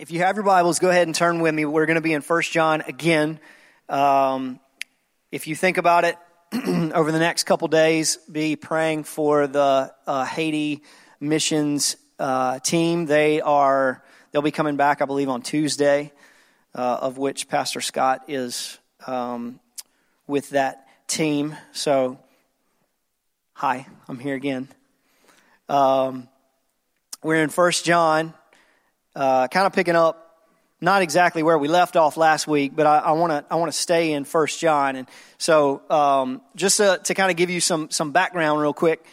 If you have your Bibles, go ahead and turn with me. We're going to be in 1 John again. Um, if you think about it, over the next couple days, be praying for the uh, Haiti missions uh, team. They are they'll be coming back, I believe, on Tuesday, uh, of which Pastor Scott is um, with that team. So, hi, I'm here again. Um, we're in First John uh, kind of picking up not exactly where we left off last week, but I want to I want to stay in First John, and so um, just to, to kind of give you some some background real quick,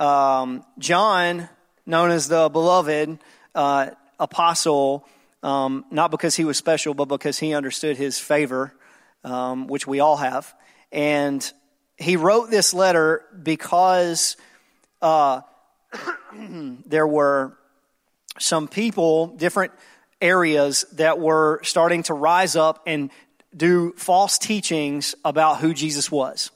um, John, known as the beloved uh, apostle, um, not because he was special, but because he understood his favor, um, which we all have, and he wrote this letter because uh, there were some people, different areas that were starting to rise up and do false teachings about who Jesus was.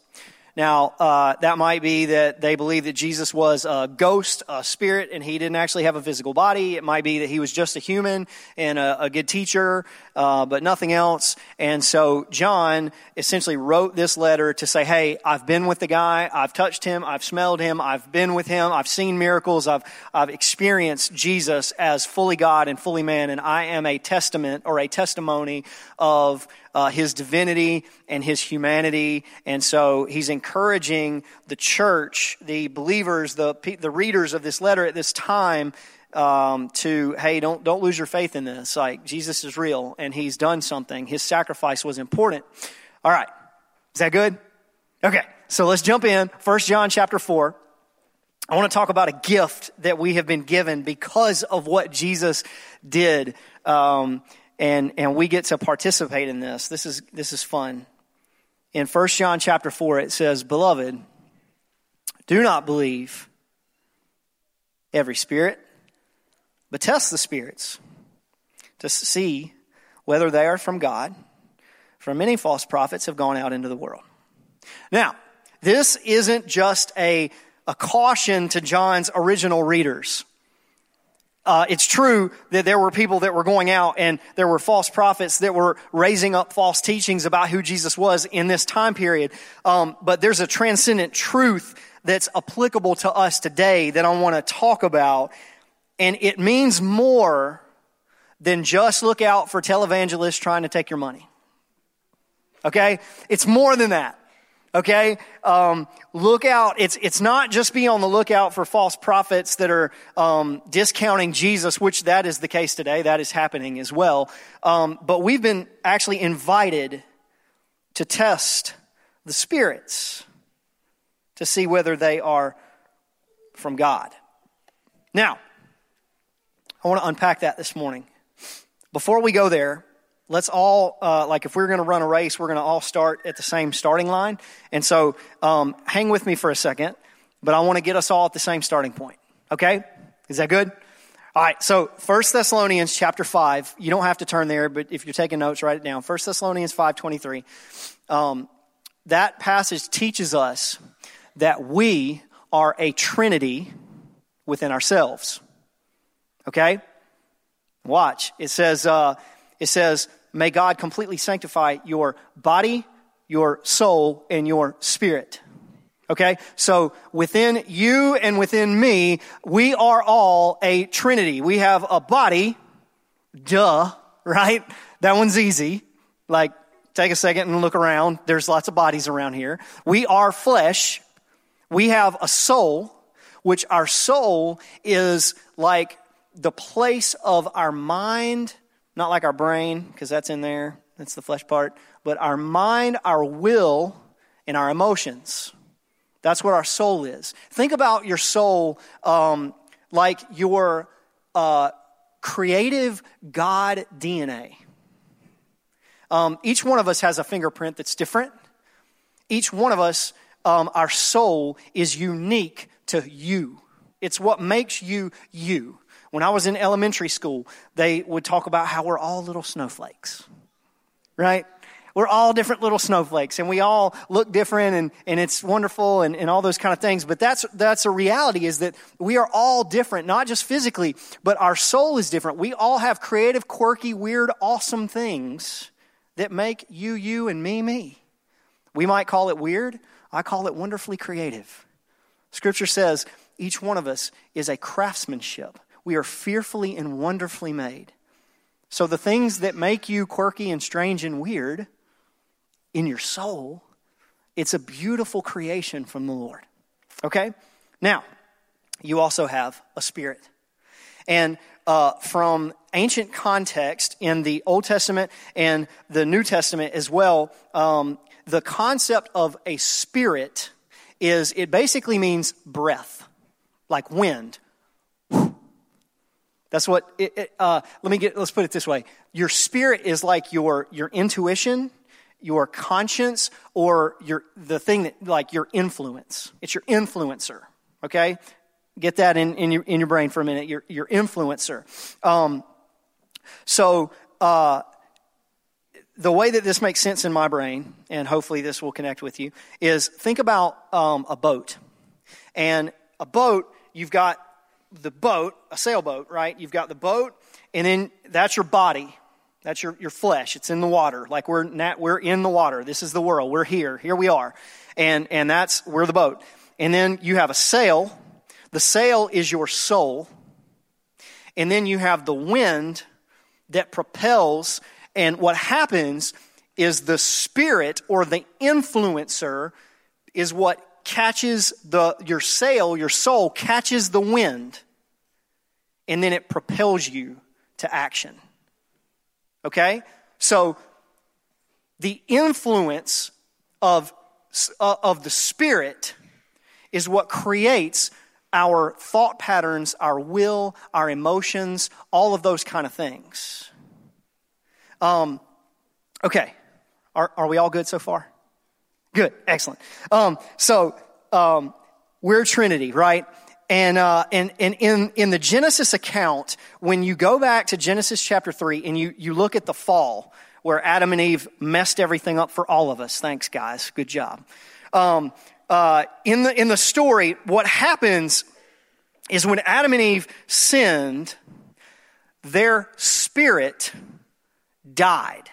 Now, uh, that might be that they believe that Jesus was a ghost, a spirit, and he didn't actually have a physical body. It might be that he was just a human and a, a good teacher, uh, but nothing else. And so John essentially wrote this letter to say, hey, I've been with the guy, I've touched him, I've smelled him, I've been with him, I've seen miracles, I've, I've experienced Jesus as fully God and fully man, and I am a testament or a testimony of uh, his divinity and his humanity. And so he's encouraging the church, the believers, the, the readers of this letter at this time um, to, hey, don't, don't lose your faith in this. Like, Jesus is real and he's done something. His sacrifice was important. All right. Is that good? Okay. So let's jump in. First John chapter 4. I want to talk about a gift that we have been given because of what Jesus did. Um, and, and we get to participate in this. This is, this is fun. In 1 John chapter 4, it says, Beloved, do not believe every spirit, but test the spirits to see whether they are from God, for many false prophets have gone out into the world. Now, this isn't just a, a caution to John's original readers. Uh, it's true that there were people that were going out and there were false prophets that were raising up false teachings about who Jesus was in this time period. Um, but there's a transcendent truth that's applicable to us today that I want to talk about. And it means more than just look out for televangelists trying to take your money. Okay? It's more than that. Okay? Um, look out. It's, it's not just be on the lookout for false prophets that are um, discounting Jesus, which that is the case today. That is happening as well. Um, but we've been actually invited to test the spirits to see whether they are from God. Now, I want to unpack that this morning. Before we go there, let's all uh, like if we're going to run a race we're going to all start at the same starting line. And so um, hang with me for a second but i want to get us all at the same starting point okay? Is that good? All right so First thessalonians chapter 5 you don't have to turn there but if you're taking notes write it down. First thessalonians 5.23 um, that passage teaches us that we are a trinity within ourselves okay watch it says uh, it says may God completely sanctify your body, your soul, and your spirit. Okay? So within you and within me, we are all a trinity. We have a body, duh, right? That one's easy. Like, take a second and look around. There's lots of bodies around here. We are flesh. We have a soul, which our soul is like the place of our mind not like our brain, because that's in there, that's the flesh part, but our mind, our will, and our emotions. That's what our soul is. Think about your soul um, like your uh, creative God DNA. Um, each one of us has a fingerprint that's different. Each one of us, um, our soul is unique to you. It's what makes you you. When I was in elementary school, they would talk about how we're all little snowflakes, right? We're all different little snowflakes and we all look different and, and it's wonderful and, and all those kind of things. But that's, that's a reality is that we are all different, not just physically, but our soul is different. We all have creative, quirky, weird, awesome things that make you, you, and me, me. We might call it weird. I call it wonderfully creative. Scripture says each one of us is a craftsmanship. We are fearfully and wonderfully made. So the things that make you quirky and strange and weird in your soul, it's a beautiful creation from the Lord. Okay? Now, you also have a spirit. And uh, from ancient context in the Old Testament and the New Testament as well, um, the concept of a spirit is it basically means breath, like wind. That's what it, it, uh, let me get let's put it this way. Your spirit is like your your intuition your conscience or your the thing that like your influence. It's your influencer. Okay, get that in in your in your brain for a minute. Your your influencer. Um, so. Uh, the way that this makes sense in my brain, and hopefully this will connect with you, is think about um, a boat. And a boat, you've got the boat, a sailboat, right? You've got the boat, and then that's your body, that's your, your flesh. It's in the water. Like we're not, we're in the water. This is the world. We're here. Here we are. And, and that's, we're the boat. And then you have a sail. The sail is your soul. And then you have the wind that propels. And what happens is the spirit or the influencer is what catches the, your sail, your soul catches the wind. And then it propels you to action. Okay? So, the influence of, uh, of the Spirit is what creates our thought patterns, our will, our emotions, all of those kind of things. Um, okay. Are, are we all good so far? Good. Excellent. Um, so, um, we're Trinity, right? And, uh, and, and in, in the Genesis account, when you go back to Genesis chapter 3 and you, you look at the fall, where Adam and Eve messed everything up for all of us. Thanks, guys. Good job. Um, uh, in, the, in the story, what happens is when Adam and Eve sinned, their spirit died.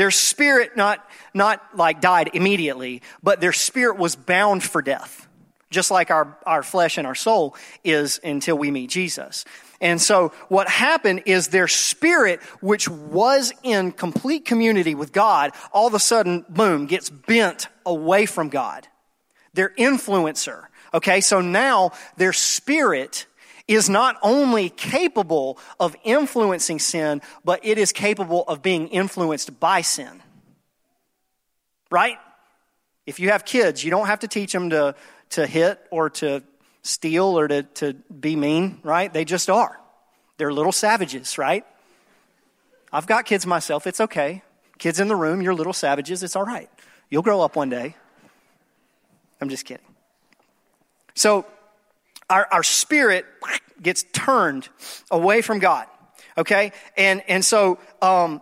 Their spirit not, not like died immediately, but their spirit was bound for death just like our, our flesh and our soul is until we meet Jesus. And so what happened is their spirit, which was in complete community with God, all of a sudden, boom, gets bent away from God. Their influencer. Okay, so now their spirit is not only capable of influencing sin, but it is capable of being influenced by sin. Right? If you have kids, you don't have to teach them to to hit or to steal or to, to be mean, right? They just are. They're little savages, right? I've got kids myself. It's okay. Kids in the room, you're little savages. It's all right. You'll grow up one day. I'm just kidding. So, our, our spirit gets turned away from God. Okay? And, and so, um,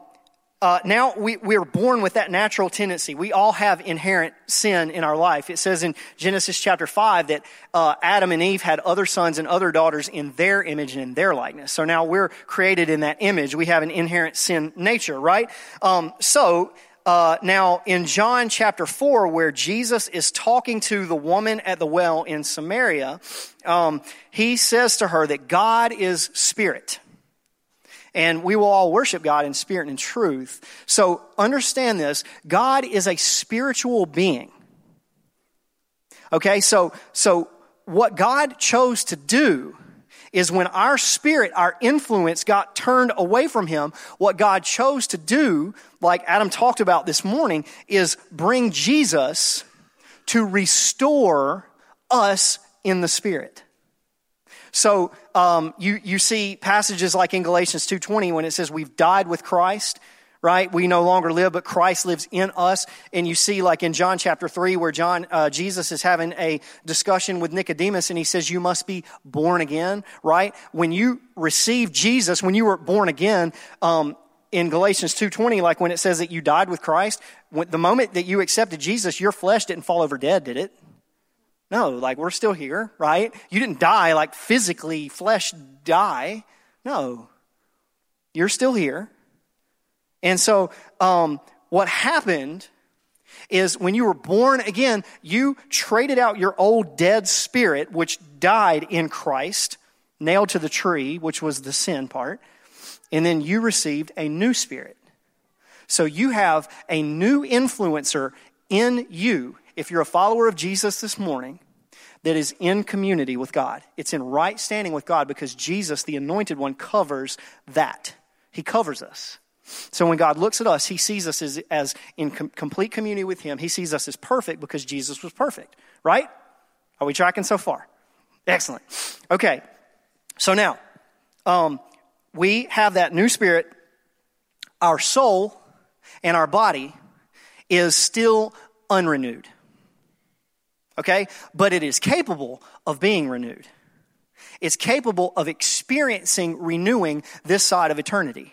uh, now we, we're born with that natural tendency. We all have inherent sin in our life. It says in Genesis chapter 5 that uh, Adam and Eve had other sons and other daughters in their image and in their likeness. So now we're created in that image. We have an inherent sin nature, right? Um, so uh, now in John chapter 4, where Jesus is talking to the woman at the well in Samaria, um, he says to her that God is spirit. And we will all worship God in spirit and in truth. So understand this God is a spiritual being. Okay, so, so what God chose to do is when our spirit, our influence got turned away from Him, what God chose to do, like Adam talked about this morning, is bring Jesus to restore us in the spirit. So um, you, you see passages like in Galatians 2.20 when it says we've died with Christ, right? We no longer live, but Christ lives in us. And you see like in John chapter 3 where John, uh, Jesus is having a discussion with Nicodemus and he says, you must be born again, right? When you receive Jesus, when you were born again, um, in Galatians 2.20, like when it says that you died with Christ, when, the moment that you accepted Jesus, your flesh didn't fall over dead, did it? No, like we're still here, right? You didn't die like physically, flesh die. No, you're still here. And so, um, what happened is when you were born again, you traded out your old dead spirit, which died in Christ, nailed to the tree, which was the sin part, and then you received a new spirit. So you have a new influencer in you if you're a follower of Jesus this morning, that is in community with God. It's in right standing with God because Jesus, the anointed one, covers that. He covers us. So when God looks at us, he sees us as, as in com- complete community with him. He sees us as perfect because Jesus was perfect, right? Are we tracking so far? Excellent. Okay. So now, um, we have that new spirit. Our soul and our body is still unrenewed okay? But it is capable of being renewed. It's capable of experiencing renewing this side of eternity.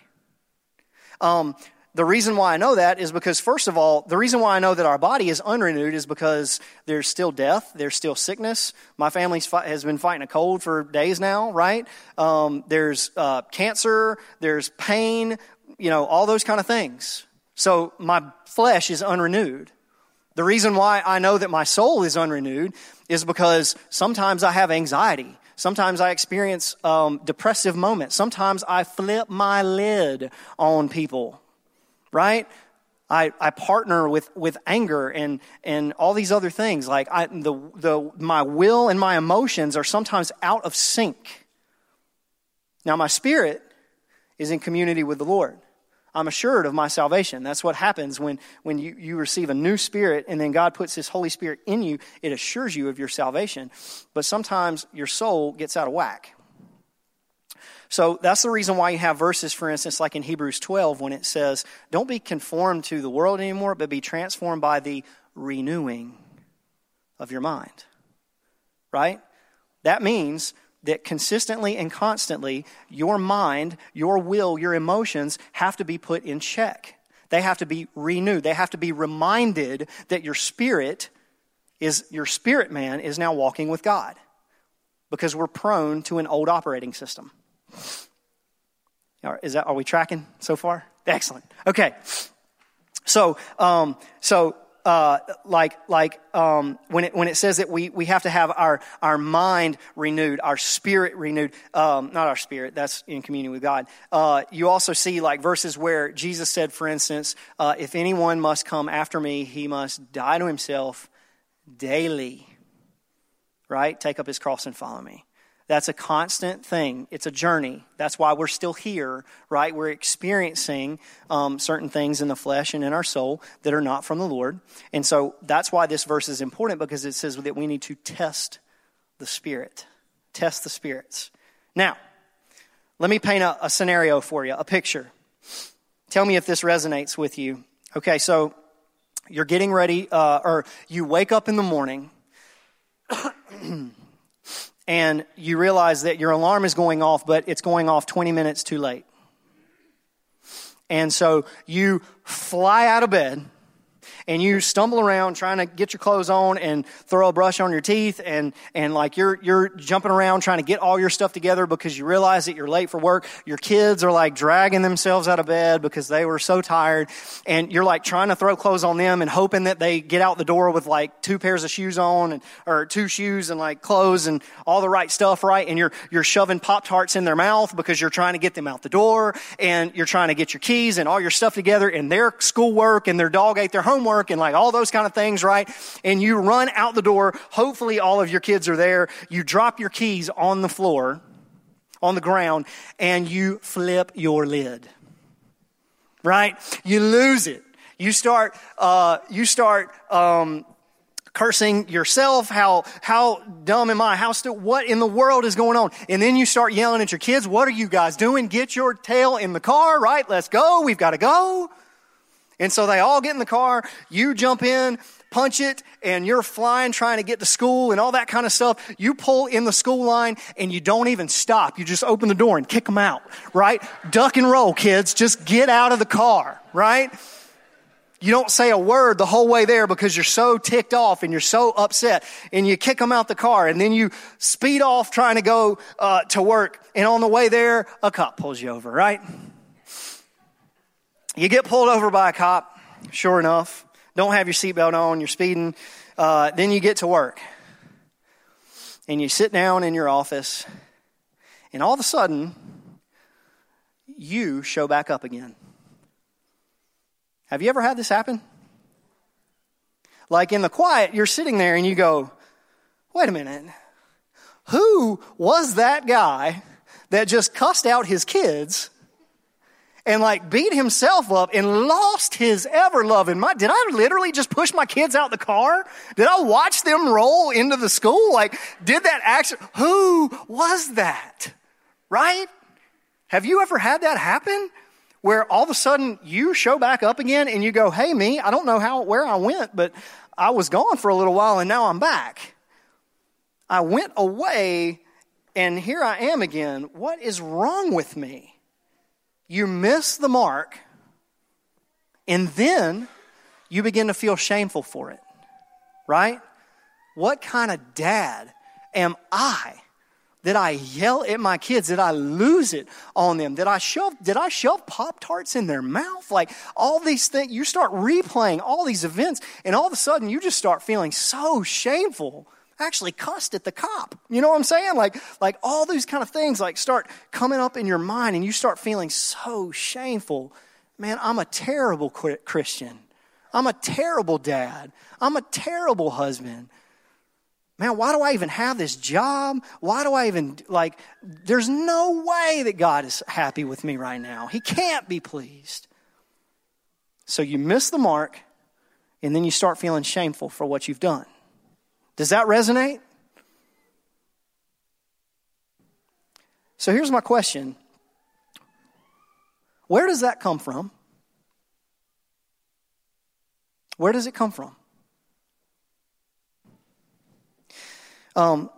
Um, the reason why I know that is because, first of all, the reason why I know that our body is unrenewed is because there's still death, there's still sickness. My family has been fighting a cold for days now, right? Um, there's uh, cancer, there's pain, you know, all those kind of things. So my flesh is unrenewed. The reason why I know that my soul is unrenewed is because sometimes I have anxiety. Sometimes I experience um, depressive moments. Sometimes I flip my lid on people, right? I, I partner with, with anger and, and all these other things. Like I, the, the, my will and my emotions are sometimes out of sync. Now, my spirit is in community with the Lord. I'm assured of my salvation. That's what happens when, when you, you receive a new spirit and then God puts His Holy Spirit in you. It assures you of your salvation. But sometimes your soul gets out of whack. So that's the reason why you have verses, for instance, like in Hebrews 12, when it says, Don't be conformed to the world anymore, but be transformed by the renewing of your mind. Right? That means that consistently and constantly your mind, your will, your emotions have to be put in check. They have to be renewed. They have to be reminded that your spirit is, your spirit man is now walking with God because we're prone to an old operating system. Is that, are we tracking so far? Excellent. Okay. So, um, so uh, like like um, when it when it says that we we have to have our our mind renewed, our spirit renewed. Um, not our spirit. That's in communion with God. Uh, you also see like verses where Jesus said, for instance, uh, if anyone must come after me, he must die to himself daily. Right? Take up his cross and follow me. That's a constant thing. It's a journey. That's why we're still here, right? We're experiencing um, certain things in the flesh and in our soul that are not from the Lord. And so that's why this verse is important because it says that we need to test the Spirit. Test the spirits. Now, let me paint a, a scenario for you, a picture. Tell me if this resonates with you. Okay, so you're getting ready, uh, or you wake up in the morning. and you realize that your alarm is going off, but it's going off 20 minutes too late. And so you fly out of bed and you stumble around trying to get your clothes on and throw a brush on your teeth and, and like you're, you're jumping around trying to get all your stuff together because you realize that you're late for work. Your kids are like dragging themselves out of bed because they were so tired and you're like trying to throw clothes on them and hoping that they get out the door with like two pairs of shoes on and, or two shoes and like clothes and all the right stuff, right? And you're, you're shoving Pop Tarts in their mouth because you're trying to get them out the door and you're trying to get your keys and all your stuff together and their schoolwork and their dog ate their homework and like all those kind of things, right? And you run out the door. Hopefully all of your kids are there. You drop your keys on the floor, on the ground, and you flip your lid. Right? You lose it. You start, uh, you start, um, cursing yourself. How, how dumb am I? How still, what in the world is going on? And then you start yelling at your kids. What are you guys doing? Get your tail in the car, right? Let's go. We've got to go. And so they all get in the car. You jump in, punch it and you're flying trying to get to school and all that kind of stuff. You pull in the school line and you don't even stop. You just open the door and kick them out, right? Duck and roll, kids. Just get out of the car, right? You don't say a word the whole way there because you're so ticked off and you're so upset and you kick them out the car and then you speed off trying to go uh, to work and on the way there, a cop pulls you over, right? You get pulled over by a cop, sure enough. Don't have your seatbelt on, you're speeding. Uh, then you get to work and you sit down in your office and all of a sudden, you show back up again. Have you ever had this happen? Like in the quiet, you're sitting there and you go, wait a minute. Who was that guy that just cussed out his kids and like beat himself up and lost his ever loving mind? Did I literally just push my kids out the car? Did I watch them roll into the school? Like, did that actually, who was that? Right? Have you ever had that happen? where all of a sudden you show back up again and you go, hey, me, I don't know how, where I went, but I was gone for a little while and now I'm back. I went away and here I am again. What is wrong with me? You miss the mark and then you begin to feel shameful for it, right? What kind of dad am I did I yell at my kids? Did I lose it on them? Did I shove, did I shove Pop Tarts in their mouth? Like all these things, you start replaying all these events, and all of a sudden you just start feeling so shameful. Actually cussed at the cop. You know what I'm saying? Like, like all these kind of things like start coming up in your mind, and you start feeling so shameful. Man, I'm a terrible Christian. I'm a terrible dad. I'm a terrible husband man, why do I even have this job? Why do I even, like, there's no way that God is happy with me right now. He can't be pleased. So you miss the mark, and then you start feeling shameful for what you've done. Does that resonate? So here's my question Where does that come from? Where does it come from? Um,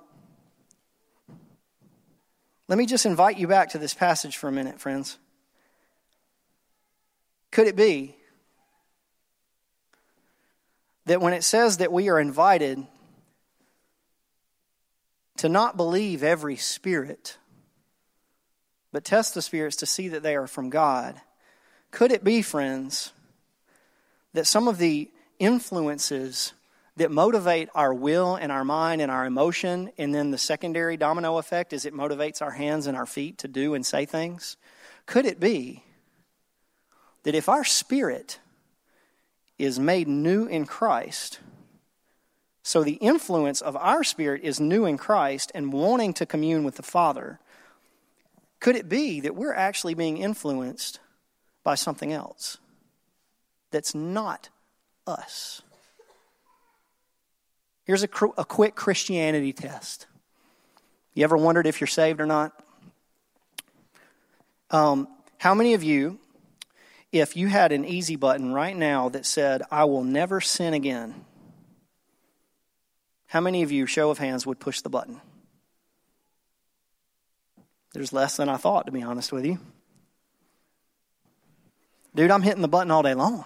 let me just invite you back to this passage for a minute, friends. Could it be that when it says that we are invited to not believe every spirit, but test the spirits to see that they are from God, could it be, friends, that some of the influences that motivate our will and our mind and our emotion. And then the secondary domino effect is it motivates our hands and our feet to do and say things. Could it be that if our spirit is made new in Christ, so the influence of our spirit is new in Christ and wanting to commune with the Father, could it be that we're actually being influenced by something else that's not us? Here's a, a quick Christianity test. You ever wondered if you're saved or not? Um, how many of you, if you had an easy button right now that said, I will never sin again, how many of you, show of hands, would push the button? There's less than I thought, to be honest with you. Dude, I'm hitting the button all day long.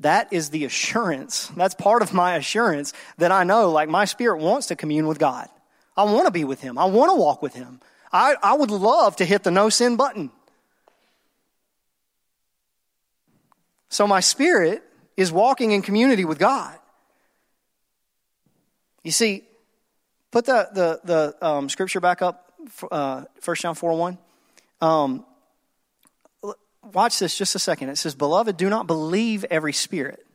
That is the assurance. That's part of my assurance that I know, like, my spirit wants to commune with God. I want to be with Him. I want to walk with Him. I, I would love to hit the no sin button. So my spirit is walking in community with God. You see, put the, the, the um, scripture back up, uh, 1 John 4 1. Um, watch this just a second. It says, Beloved, do not believe every spirit.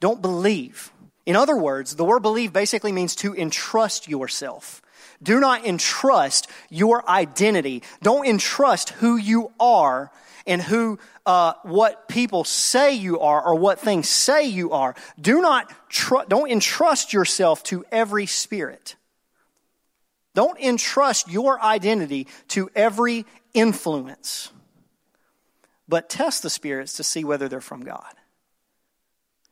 Don't believe. In other words, the word believe basically means to entrust yourself. Do not entrust your identity. Don't entrust who you are and who, uh, what people say you are or what things say you are. Do not, tr- don't entrust yourself to every spirit. Don't entrust your identity to every influence but test the spirits to see whether they're from God.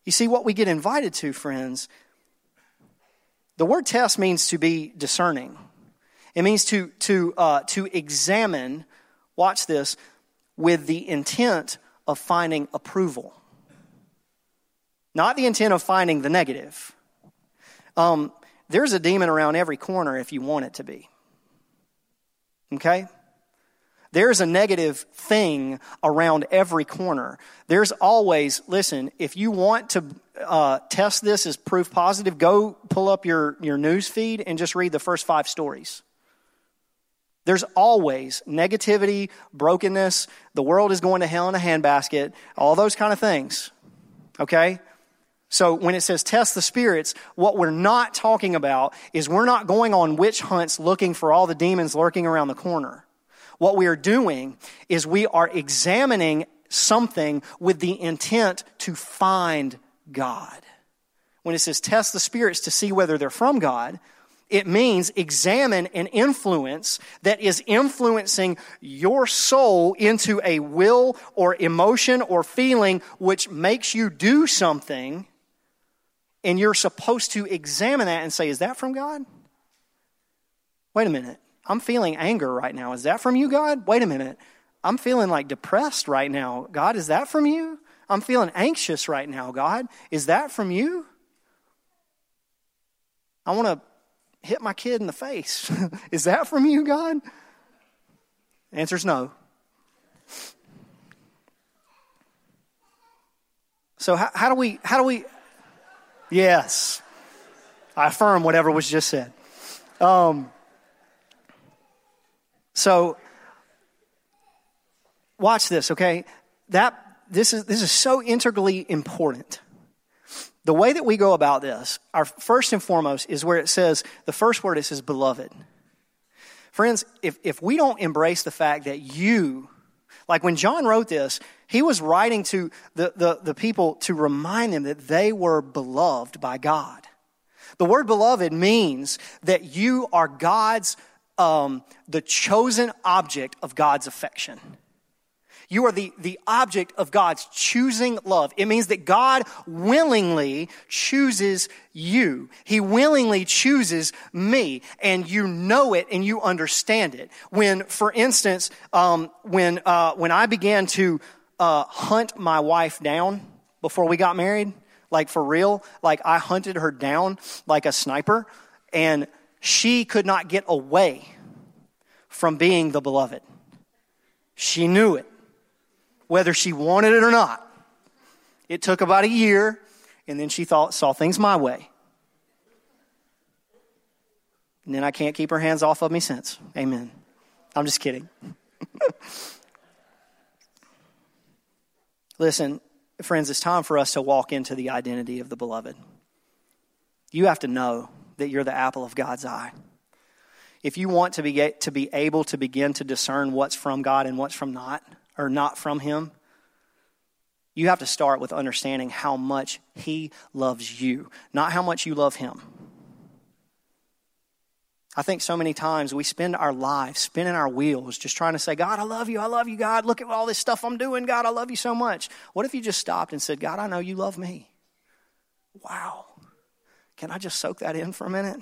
You see, what we get invited to, friends, the word test means to be discerning. It means to, to, uh, to examine, watch this, with the intent of finding approval, not the intent of finding the negative. Um, there's a demon around every corner if you want it to be. Okay? There's a negative thing around every corner. There's always, listen, if you want to uh, test this as proof positive, go pull up your, your news feed and just read the first five stories. There's always negativity, brokenness, the world is going to hell in a handbasket, all those kind of things. Okay? So when it says test the spirits, what we're not talking about is we're not going on witch hunts looking for all the demons lurking around the corner. What we are doing is we are examining something with the intent to find God. When it says test the spirits to see whether they're from God, it means examine an influence that is influencing your soul into a will or emotion or feeling which makes you do something. And you're supposed to examine that and say, Is that from God? Wait a minute. I'm feeling anger right now. Is that from you, God? Wait a minute. I'm feeling like depressed right now. God, is that from you? I'm feeling anxious right now, God. Is that from you? I want to hit my kid in the face. is that from you, God? The answer's no. So how, how do we how do we Yes. I affirm whatever was just said. Um, so, watch this, okay? That this is this is so integrally important. The way that we go about this, our first and foremost, is where it says the first word it says beloved. Friends, if, if we don't embrace the fact that you, like when John wrote this, he was writing to the, the, the people to remind them that they were beloved by God. The word beloved means that you are God's um, the chosen object of God's affection. You are the, the object of God's choosing love. It means that God willingly chooses you. He willingly chooses me, and you know it and you understand it. When, for instance, um, when, uh, when I began to uh, hunt my wife down before we got married, like for real, like I hunted her down like a sniper, and she could not get away from being the beloved. She knew it, whether she wanted it or not. It took about a year, and then she thought, saw things my way. And then I can't keep her hands off of me since. Amen. I'm just kidding. Listen, friends, it's time for us to walk into the identity of the beloved. You have to know that you're the apple of God's eye. If you want to be, to be able to begin to discern what's from God and what's from not, or not from Him, you have to start with understanding how much He loves you, not how much you love Him. I think so many times we spend our lives spinning our wheels just trying to say, God, I love you. I love you, God. Look at all this stuff I'm doing. God, I love you so much. What if you just stopped and said, God, I know you love me? Wow. Can I just soak that in for a minute?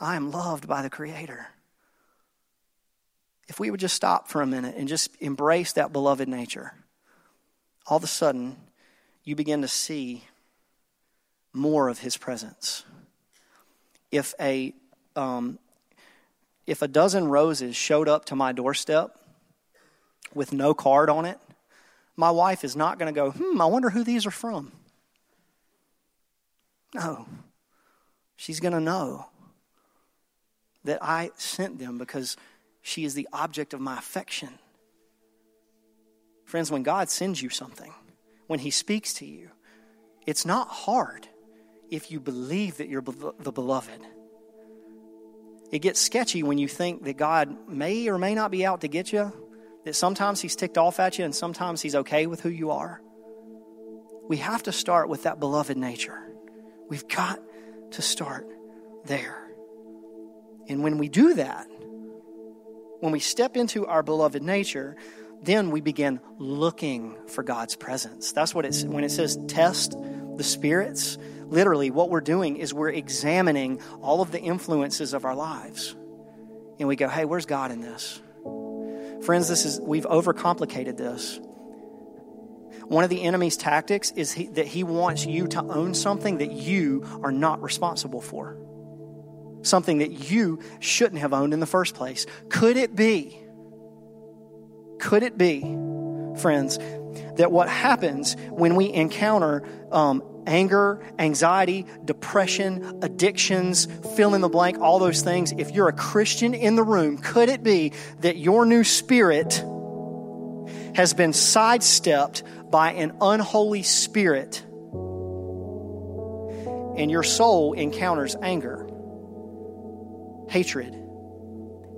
I am loved by the Creator. If we would just stop for a minute and just embrace that beloved nature, all of a sudden you begin to see more of His presence. If a um, if a dozen roses showed up to my doorstep with no card on it, my wife is not going to go, hmm, I wonder who these are from. No. She's going to know that I sent them because she is the object of my affection. Friends, when God sends you something, when He speaks to you, it's not hard if you believe that you're the beloved. It gets sketchy when you think that God may or may not be out to get you, that sometimes He's ticked off at you and sometimes He's okay with who you are. We have to start with that beloved nature. We've got to start there. And when we do that, when we step into our beloved nature, then we begin looking for God's presence. That's what it's when it says test the spirits, literally what we're doing is we're examining all of the influences of our lives. And we go, hey, where's God in this? Friends, this is we've overcomplicated this. One of the enemy's tactics is he, that he wants you to own something that you are not responsible for. Something that you shouldn't have owned in the first place. Could it be? Could it be, friends, that what happens when we encounter um, anger, anxiety, depression, addictions, fill in the blank, all those things, if you're a Christian in the room, could it be that your new spirit has been sidestepped by an unholy spirit and your soul encounters anger, hatred,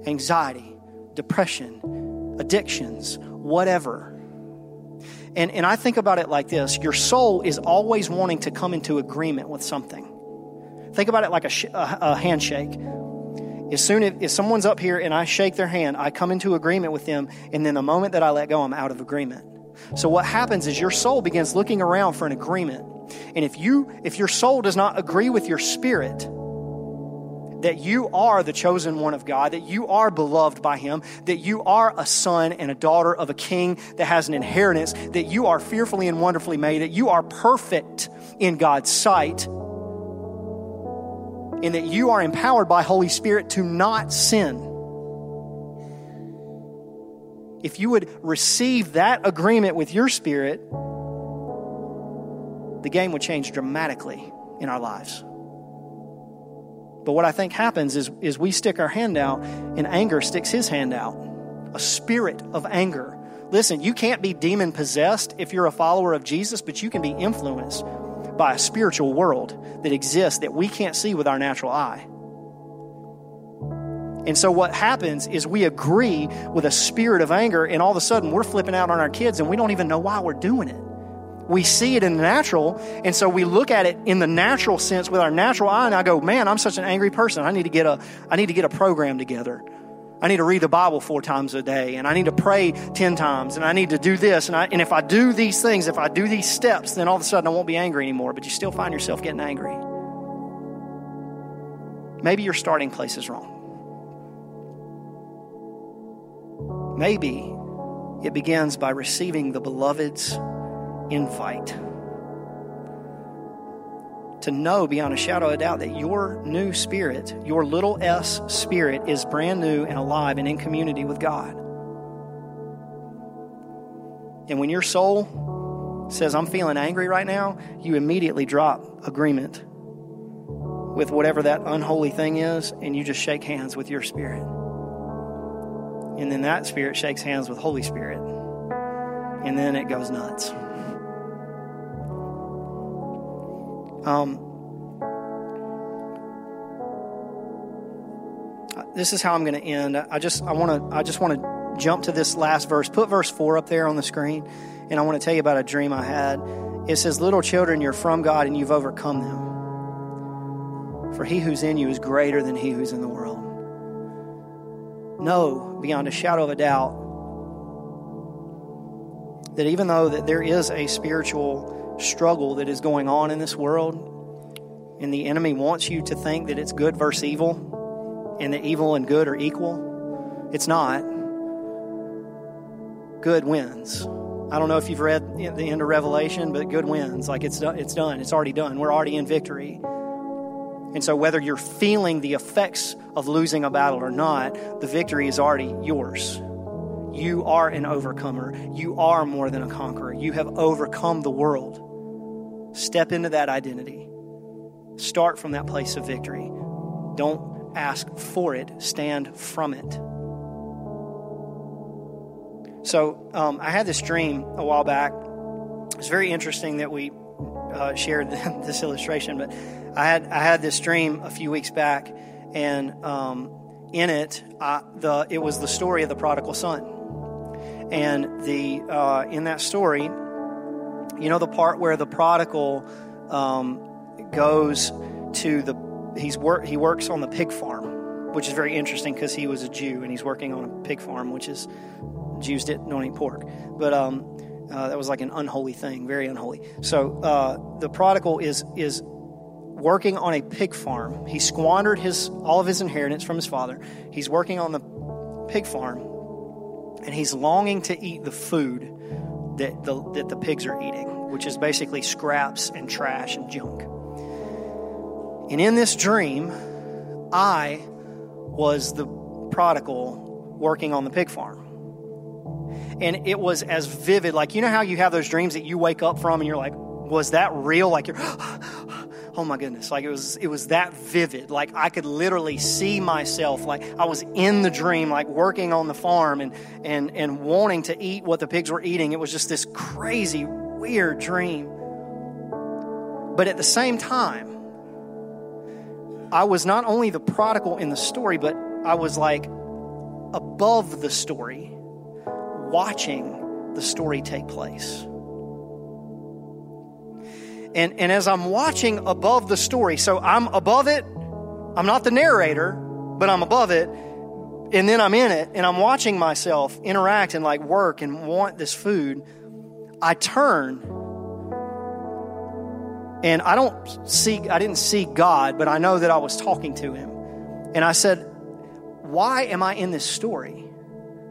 anxiety, depression, addictions, whatever? And, and I think about it like this your soul is always wanting to come into agreement with something. Think about it like a, sh- a, a handshake. As soon as if someone's up here and I shake their hand, I come into agreement with them, and then the moment that I let go, I'm out of agreement. So what happens is your soul begins looking around for an agreement. And if you if your soul does not agree with your spirit, that you are the chosen one of God, that you are beloved by Him, that you are a son and a daughter of a king that has an inheritance, that you are fearfully and wonderfully made, that you are perfect in God's sight, and that you are empowered by Holy Spirit to not sin. If you would receive that agreement with your spirit, the game would change dramatically in our lives. But what I think happens is, is we stick our hand out and anger sticks his hand out. A spirit of anger. Listen, you can't be demon possessed if you're a follower of Jesus, but you can be influenced by a spiritual world that exists that we can't see with our natural eye. And so what happens is we agree with a spirit of anger, and all of a sudden we're flipping out on our kids, and we don't even know why we're doing it we see it in the natural, and so we look at it in the natural sense with our natural eye, and I go, man, I'm such an angry person. I need to get a, I need to get a program together. I need to read the Bible four times a day, and I need to pray 10 times, and I need to do this. And, I, and if I do these things, if I do these steps, then all of a sudden I won't be angry anymore, but you still find yourself getting angry. Maybe your starting place is wrong. Maybe it begins by receiving the beloved's invite. To know beyond a shadow of doubt that your new spirit, your little s spirit, is brand new and alive and in community with God. And when your soul says, I'm feeling angry right now, you immediately drop agreement with whatever that unholy thing is, and you just shake hands with your spirit. And then that spirit shakes hands with Holy Spirit. And then it goes nuts. Um, this is how I'm going to end. I just I want to I just want to jump to this last verse. Put verse four up there on the screen, and I want to tell you about a dream I had. It says, "Little children, you're from God, and you've overcome them. For He who's in you is greater than He who's in the world." Know beyond a shadow of a doubt that even though that there is a spiritual struggle that is going on in this world, and the enemy wants you to think that it's good versus evil, and that evil and good are equal, it's not. Good wins. I don't know if you've read the end of Revelation, but good wins. Like it's it's done. It's already done. We're already in victory. And so, whether you're feeling the effects of losing a battle or not, the victory is already yours. You are an overcomer. You are more than a conqueror. You have overcome the world. Step into that identity. Start from that place of victory. Don't ask for it, stand from it. So, um, I had this dream a while back. It's very interesting that we uh, shared this illustration, but I had I had this dream a few weeks back, and um, in it, I, the it was the story of the prodigal son, and the uh, in that story, you know the part where the prodigal um, goes to the he's work he works on the pig farm, which is very interesting because he was a Jew and he's working on a pig farm, which is Jews didn't eat pork. But um, Uh, that was like an unholy thing, very unholy. So uh, the prodigal is is working on a pig farm. He squandered his all of his inheritance from his father. He's working on the pig farm, and he's longing to eat the food that the that the pigs are eating, which is basically scraps and trash and junk. And in this dream, I was the prodigal working on the pig farm. And it was as vivid, like, you know how you have those dreams that you wake up from and you're like, was that real? Like, you're, oh my goodness like it was it was that vivid. Like i could literally see myself like i was in the dream like working on the farm and and and wanting to eat what the pigs were eating. It was just this crazy weird dream. But at the same time i was not only the prodigal in the story but i was like above the story watching the story take place and, and as I'm watching above the story, so I'm above it, I'm not the narrator, but I'm above it, and then I'm in it, and I'm watching myself interact and like work and want this food. I turn and I don't see, I didn't see God, but I know that I was talking to him. And I said, Why am I in this story?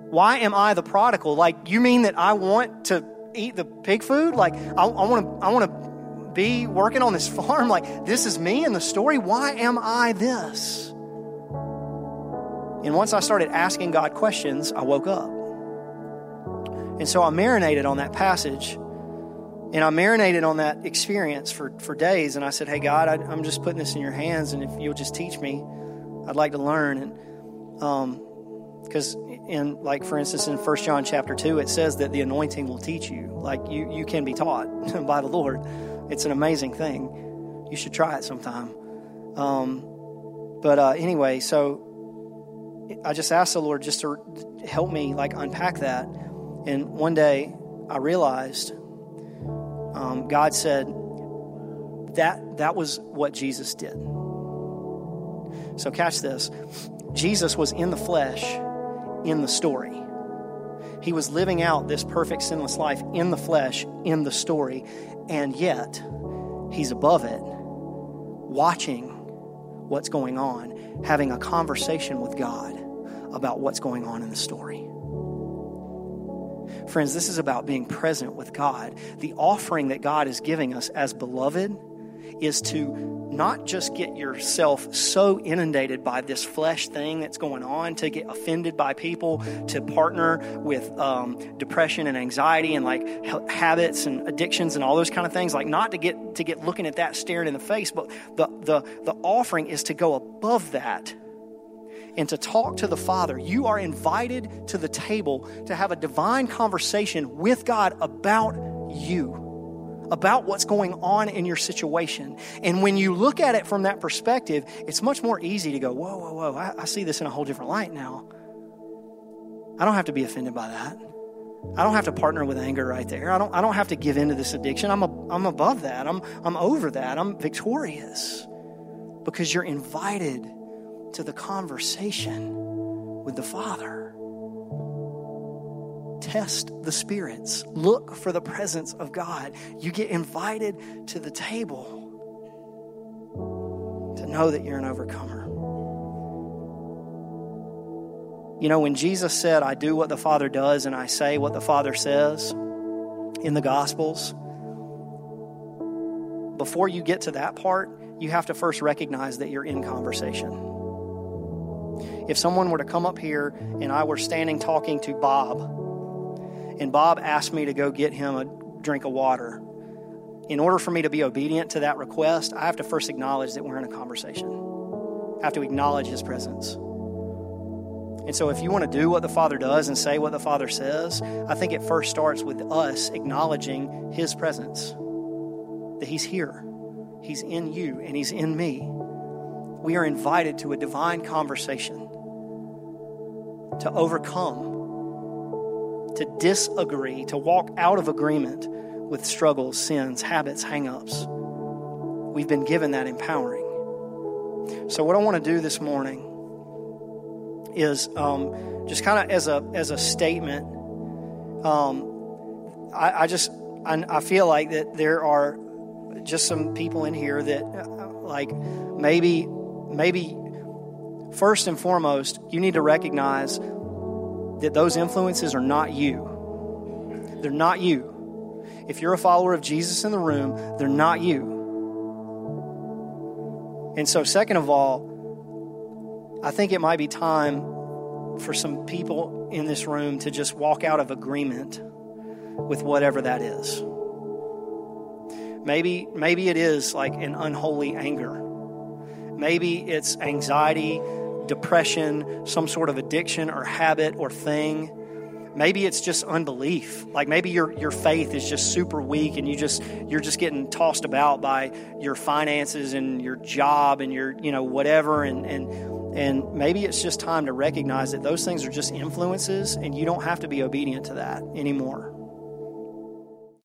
Why am I the prodigal? Like, you mean that I want to eat the pig food? Like, I, want to, I want to be working on this farm like this is me in the story. Why am I this? And once I started asking God questions, I woke up. And so I marinated on that passage and I marinated on that experience for, for days. And I said, Hey, God, I, am just putting this in your hands. And if you'll just teach me, I'd like to learn. And, um, because in like for instance in First john chapter 2 it says that the anointing will teach you like you you can be taught by the lord it's an amazing thing. You should try it sometime. Um, but uh, anyway, so I just asked the Lord just to help me like unpack that. And one day I realized um, God said that that was what Jesus did. So catch this. Jesus was in the flesh in the story. He was living out this perfect sinless life in the flesh in the story and yet he's above it, watching what's going on, having a conversation with God about what's going on in the story. Friends, this is about being present with God. The offering that God is giving us as beloved is to not just get yourself so inundated by this flesh thing that's going on to get offended by people, to partner with um, depression and anxiety and like habits and addictions and all those kind of things. Like not to get to get looking at that staring in the face, but the the the offering is to go above that and to talk to the Father. You are invited to the table to have a divine conversation with God about you about what's going on in your situation. And when you look at it from that perspective, it's much more easy to go, whoa, whoa, whoa, I, I see this in a whole different light now. I don't have to be offended by that. I don't have to partner with anger right there. I don't, I don't have to give into this addiction. I'm, a, I'm above that. I'm, I'm over that. I'm victorious because you're invited to the conversation with the Father test the spirits, look for the presence of God. You get invited to the table to know that you're an overcomer. You know, when Jesus said, I do what the Father does and I say what the Father says in the Gospels, before you get to that part, you have to first recognize that you're in conversation. If someone were to come up here and I were standing talking to Bob, and Bob asked me to go get him a drink of water. In order for me to be obedient to that request, I have to first acknowledge that we're in a conversation. I have to acknowledge his presence. And so, if you want to do what the Father does and say what the Father says, I think it first starts with us acknowledging his presence that he's here, he's in you, and he's in me. We are invited to a divine conversation to overcome to disagree, to walk out of agreement with struggles, sins, habits, hangups. We've been given that empowering. So, what I want to do this morning is um, just kind of as a as a statement. Um, I, I just I, I feel like that there are just some people in here that uh, like maybe maybe first and foremost you need to recognize that those influences are not you. They're not you. If you're a follower of jesus in the room they're not you. And so second of all i think it might be time for some people in this room to just walk out of agreement with whatever that is. Maybe, maybe it is like an unholy anger. Maybe it's anxiety, depression, some sort of addiction or habit or thing. Maybe it's just unbelief. Like maybe your, your faith is just super weak and you just you're just getting tossed about by your finances and your job and your, you know, whatever and and and maybe it's just time to recognize that those things are just influences and you don't have to be obedient to that anymore.